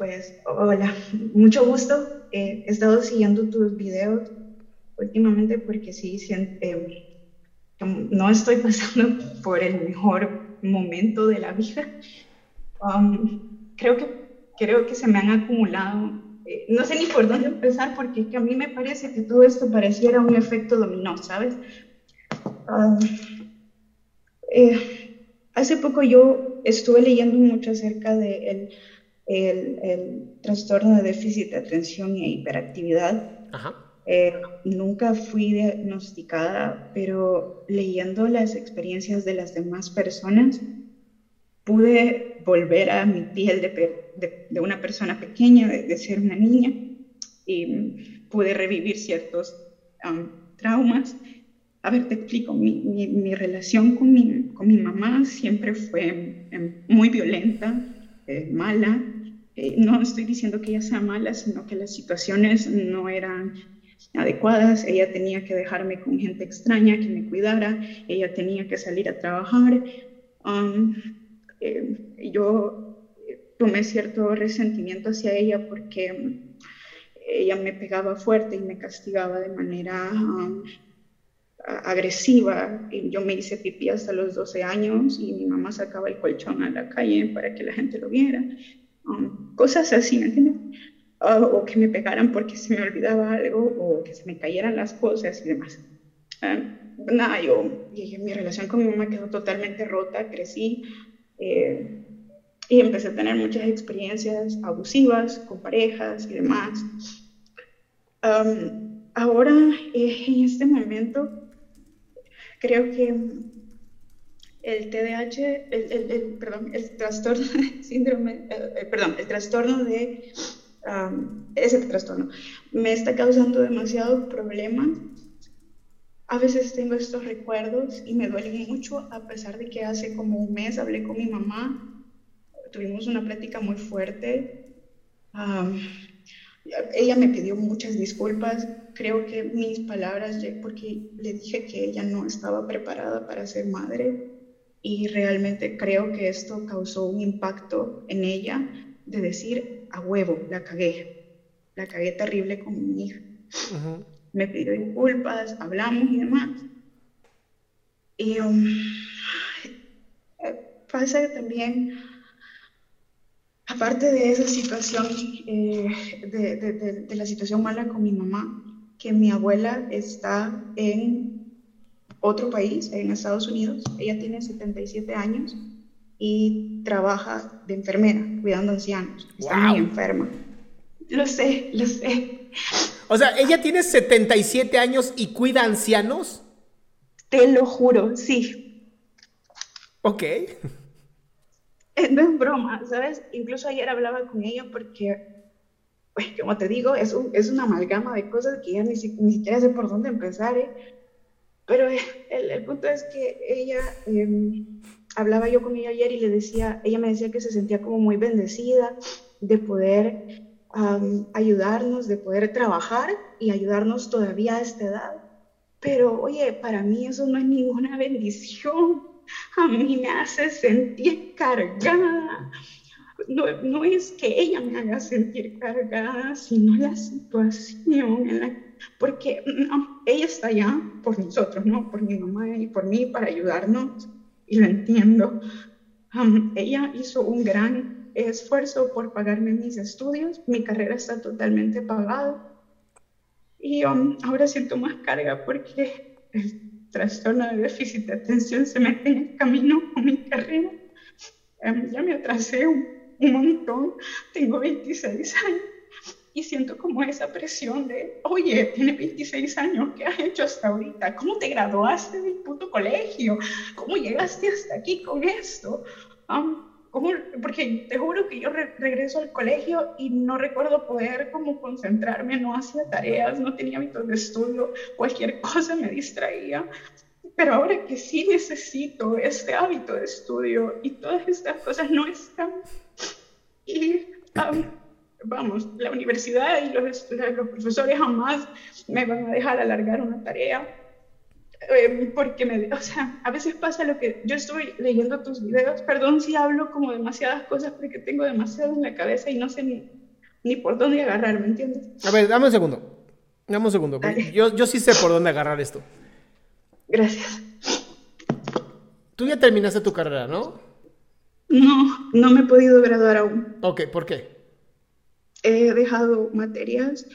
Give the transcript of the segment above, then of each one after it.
Pues, hola, mucho gusto. Eh, he estado siguiendo tus videos últimamente porque sí, sien- eh, no estoy pasando por el mejor momento de la vida. Um, creo que, creo que se me han acumulado, eh, no sé ni por dónde empezar porque que a mí me parece que todo esto pareciera un efecto dominó, ¿sabes? Um, eh, hace poco yo estuve leyendo mucho acerca del el, el trastorno de déficit de atención e hiperactividad. Ajá. Eh, nunca fui diagnosticada, pero leyendo las experiencias de las demás personas, pude volver a mi piel de, de- de una persona pequeña, de, de ser una niña, y pude revivir ciertos um, traumas. A ver, te explico, mi, mi- mi relación con mi, con mi mamá siempre fue em, muy violenta, eh, mala. Eh, no estoy diciendo que ella sea mala, sino que las situaciones no eran adecuadas. Ella tenía que dejarme con gente extraña que me cuidara, ella tenía que salir a trabajar. Um, eh, yo tomé cierto resentimiento hacia ella porque um, ella me pegaba fuerte y me castigaba de manera um, agresiva. Yo me hice pipí hasta los 12 años y mi mamá sacaba el colchón a la calle para que la gente lo viera. Um, cosas así, ¿me entiendes? Ah, o que me pegaran porque se me olvidaba algo, o que se me cayeran las cosas y demás. Ah, nada, yo, y mi relación con mi mamá quedó totalmente rota, crecí eh, y empecé a tener muchas experiencias abusivas con parejas y demás. Am, ahora, eh, en este momento, creo que el TDAH, el, el- el- perdón, el trastorno de síndrome, eh, perdón, el trastorno de, am, ese trastorno me está causando demasiados problemas. A veces tengo estos recuerdos y me duelen mucho, a pesar de que hace como un mes hablé con mi mamá, tuvimos una plática muy fuerte. Am, ella me pidió muchas disculpas, creo que mis palabras, porque le dije que ella no estaba preparada para ser madre y realmente creo que esto causó un impacto en ella de decir, a huevo, la cagué, la cagué terrible con mi hija. Ujú. Me pidió disculpas, hablamos y demás. Y um, eh, pasa también, aparte de esa situación, eh, de, de- de- de la situación mala con mi mamá, que mi abuela está en otro país, en Estados Unidos. Ella tiene 77 años y trabaja de enfermera, cuidando ancianos. Está Wow. muy enferma. Lo sé, lo sé. O sea, ella tiene 77 años y cuida ancianos. Te lo juro, sí. Ok. Eh, No es broma, ¿sabes? Incluso ayer hablaba con ella porque, pues, como te digo, es, un- es una amalgama de cosas que ya ni, si- ni siquiera sé por dónde empezar, ¿eh? Pero el, el punto es que ella, eh, hablaba yo con ella ayer y le decía, ella me decía que se sentía como muy bendecida de poder am, ayudarnos, de poder trabajar y ayudarnos todavía a esta edad Pero oye, para mí eso no es ninguna bendición. A mí me hace sentir cargada. No, no es que ella me haga sentir cargada, sino la situación en la porque ella está allá por nosotros, ¿no? Por mi mamá y por mí para ayudarnos, y lo entiendo. ella hizo un gran esfuerzo por pagarme mis estudios, mi carrera está totalmente pagada, y ahora siento más carga porque el trastorno de déficit de atención se mete en el camino con mi carrera. Em, ya me atrasé un, un montón, tengo 26 años y siento como esa presión de, oye, tiene 26 años, ¿qué has hecho hasta ahorita? ¿Cómo te graduaste del puto colegio? ¿Cómo llegaste hasta aquí con esto? ¿cómo? Porque te juro que yo regreso al colegio y no recuerdo poder como concentrarme, no hacía tareas, no tenía hábitos de estudio, cualquier cosa me distraía. Pero ahora que sí necesito este hábito de estudio y todas estas cosas no están. Y vamos, la universidad y los, los, profesores jamás me van a dejar alargar una tarea. Eh, porque me, o sea, a veces pasa lo que yo estoy leyendo tus videos, perdón si hablo como demasiadas cosas porque tengo demasiado en la cabeza y no sé ni, ni por dónde agarrar, ¿me entiendes? A ver, dame un segundo, dame un segundo, yo, yo sí sé por dónde agarrar esto. Gracias. Tú ya terminaste tu carrera, ¿no? No, no me he podido graduar aún. Ok, ¿por qué? He dejado materias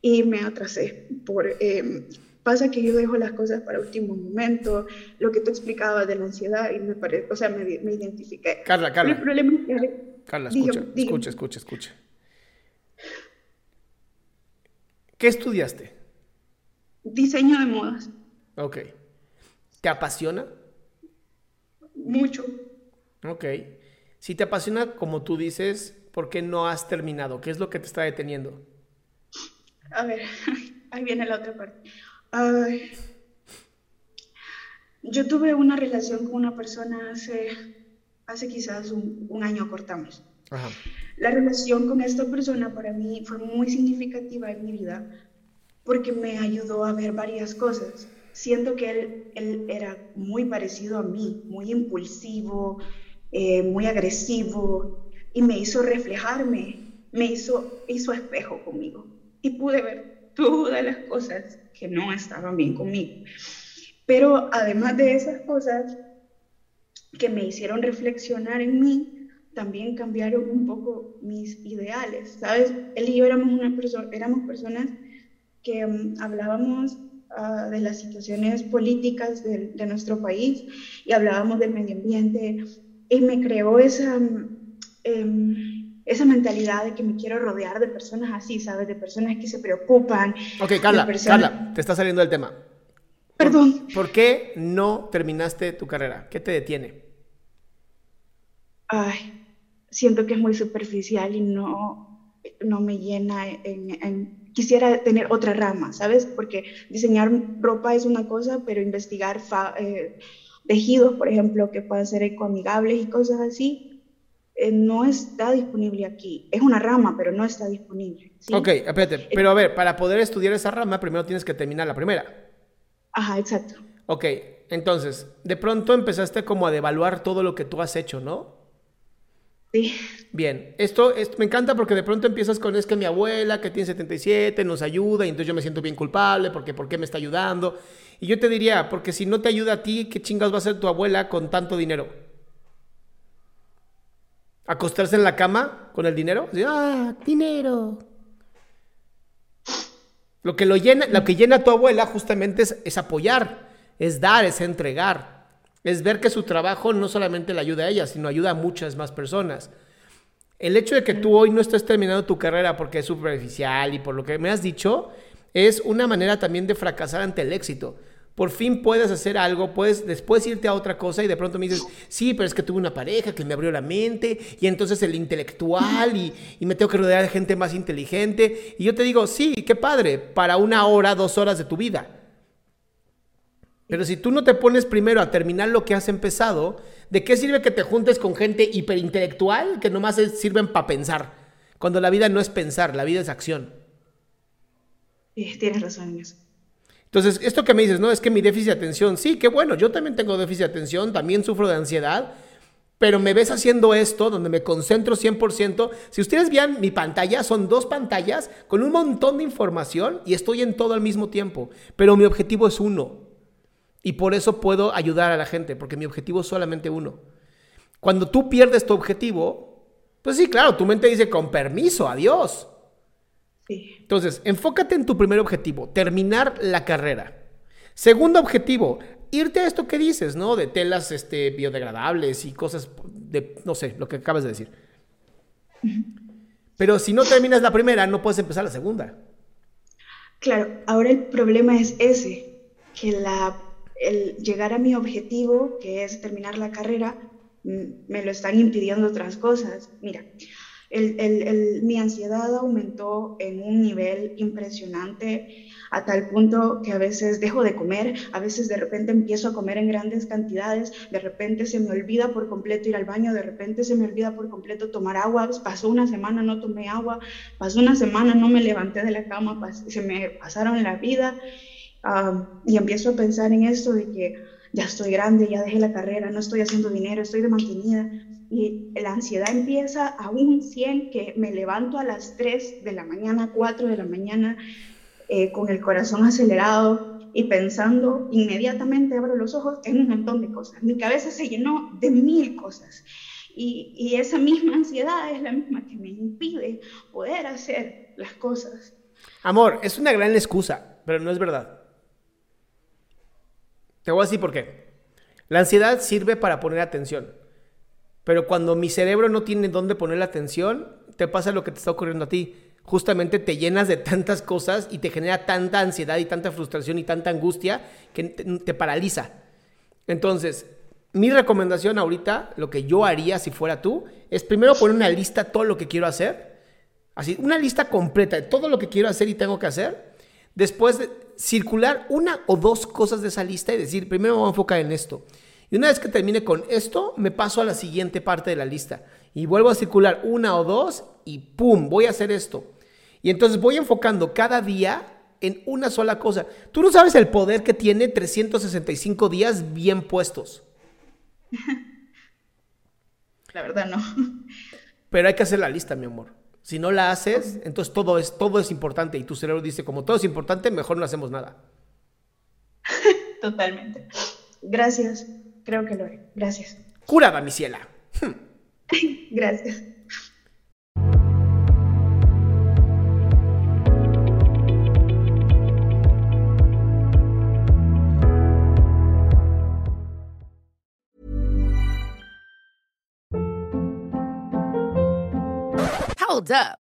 y me atrasé. Por, eh, pasa que yo dejo las cosas para último momento, lo que tú explicabas de la ansiedad y me parece, o sea, me, me identifiqué. Carla, Carla. El problema es que, Carla, escucha, escucha, escucha, escucha. ¿Qué estudiaste? Diseño de modas. Ok. ¿Te apasiona? Mucho. Ok. Si te apasiona, como tú dices, ¿por qué no has terminado? ¿Qué es lo que te está deteniendo? A ver, ahí viene la otra parte. yo tuve una relación con una persona hace, hace quizás un, año, cortamos. La relación con esta persona para mí fue muy significativa en mi vida porque me ayudó a ver varias cosas. Siento que él, él era muy parecido a mí, muy impulsivo, eh, muy agresivo, y me hizo reflejarme, me hizo, hizo espejo conmigo y pude ver todas las cosas que no estaban bien conmigo. Pero además de esas cosas que me hicieron reflexionar en mí, también cambiaron un poco mis ideales, ¿sabes? Él y yo éramos, una persona, éramos personas que um, hablábamos uh, de las situaciones políticas de, de, nuestro país y hablábamos del medio ambiente y me creó esa, Em, esa mentalidad de que me quiero rodear de personas así, ¿sabes? De personas que se preocupan. Ok, Carla, Carla, te está saliendo del tema. Perdón. ¿Por, qué no terminaste tu carrera? ¿Qué te detiene? Ay, siento que es muy superficial y no, no me llena en, Quisiera tener otra rama, ¿sabes? Porque diseñar ropa es una cosa, pero investigar eh, tejidos, por ejemplo, que puedan ser ecoamigables y cosas así, eh, no está disponible aquí. Es una rama, pero no está disponible. Ok, espérate, eh, pero a ver, para poder estudiar esa rama, primero tienes que terminar la primera. Ajá, exacto. Ok, entonces, de pronto empezaste como a devaluar todo lo que tú has hecho, ¿no? Sí. Bien, esto, esto, me encanta porque de pronto empiezas con es que mi abuela que tiene 77 nos ayuda y entonces yo me siento bien culpable porque ¿por qué me está ayudando? Y yo te diría, porque si no te ayuda a ti, ¿qué chingados va a hacer tu abuela con tanto dinero? Acostarse en la cama con el dinero. ah, dinero. Lo que, lo, llena, lo que llena a tu abuela justamente es, apoyar, es dar, es entregar, es ver que su trabajo no solamente le ayuda a ella, sino ayuda a muchas más personas. El hecho de que tú hoy no estés terminando tu carrera porque es superficial y por lo que me has dicho, es una manera también de fracasar ante el éxito por fin puedes hacer algo, puedes después irte a otra cosa y de pronto me dices, sí, pero es que tuve una pareja que me abrió la mente y entonces el intelectual y, me tengo que rodear de gente más inteligente. Y yo te digo, sí, qué padre, para una hora, dos horas de tu vida. Pero si tú no te pones primero a terminar lo que has empezado, ¿de qué sirve que te juntes con gente hiperintelectual que nomás sirven para pensar? Cuando la vida no es pensar, la vida es acción. tienes razón en. Entonces, esto que me dices, no, es que mi déficit de atención, sí, qué bueno, yo también tengo déficit de atención, también sufro de ansiedad, pero me ves haciendo esto, donde me concentro 100%. Si ustedes vean mi pantalla, son dos pantallas con un montón de información y estoy en todo al mismo tiempo, pero mi objetivo es uno. Y por eso puedo ayudar a la gente, porque mi objetivo es solamente uno. Cuando tú pierdes tu objetivo, pues sí, claro, tu mente dice, con permiso, adiós. Entonces, enfócate en tu primer objetivo, terminar la carrera. Segundo objetivo, irte a esto que dices, ¿no? De telas este, biodegradables y cosas de, no sé, lo que acabas de decir. Pero si no terminas la primera, no puedes empezar la segunda. Claro, ahora el problema es ese, que la, el llegar a mi objetivo, que es terminar la carrera, me lo están impidiendo otras cosas. Mira, mi ansiedad aumentó en un nivel impresionante a tal punto que a veces dejo de comer, a veces de repente empiezo a comer en grandes cantidades, de repente se me olvida por completo ir al baño, de repente se me olvida por completo tomar agua, pasó una semana no tomé agua, pasó una semana no me levanté de la cama, se me pasaron la vida y empiezo a pensar en esto de que ya estoy grande, ya dejé la carrera, no estoy haciendo dinero, estoy de mantenida. Y la ansiedad empieza a un 100 que me levanto a las 3 de la mañana, 4 de la mañana, eh, con el corazón acelerado y pensando, inmediatamente abro los ojos en un montón de cosas. Mi cabeza se llenó de mil cosas. Y, y esa misma ansiedad es la misma que me impide poder hacer las cosas. Amor, es una gran excusa, pero no es verdad. Te voy a decir por qué. La ansiedad sirve para poner atención. Pero cuando mi cerebro no tiene dónde poner la atención, te pasa lo que te está ocurriendo a ti. Justamente te llenas de tantas cosas y te genera tanta ansiedad y tanta frustración y tanta angustia que te, paraliza. Entonces, mi recomendación ahorita, lo que yo haría si fuera tú, es primero poner una lista de todo lo que quiero hacer. Así, una lista completa de todo lo que quiero hacer y tengo que hacer. Después, circular una o dos cosas de esa lista y decir, primero me voy a enfocar en esto. Y una vez que termine con esto, me paso a la siguiente parte de la lista. Y vuelvo a circular una o dos y ¡pum! Voy a hacer esto. Y entonces voy enfocando cada día en una sola cosa. Tú no sabes el poder que tiene 365 días bien puestos. La verdad no. Pero hay que hacer la lista, mi amor. Si no la haces, entonces todo es, todo es importante y tu cerebro dice, como todo es importante, mejor no hacemos nada. Totalmente. Gracias. Creo que lo haré. Gracias. Curada, mi ciela. Gracias. Hold up.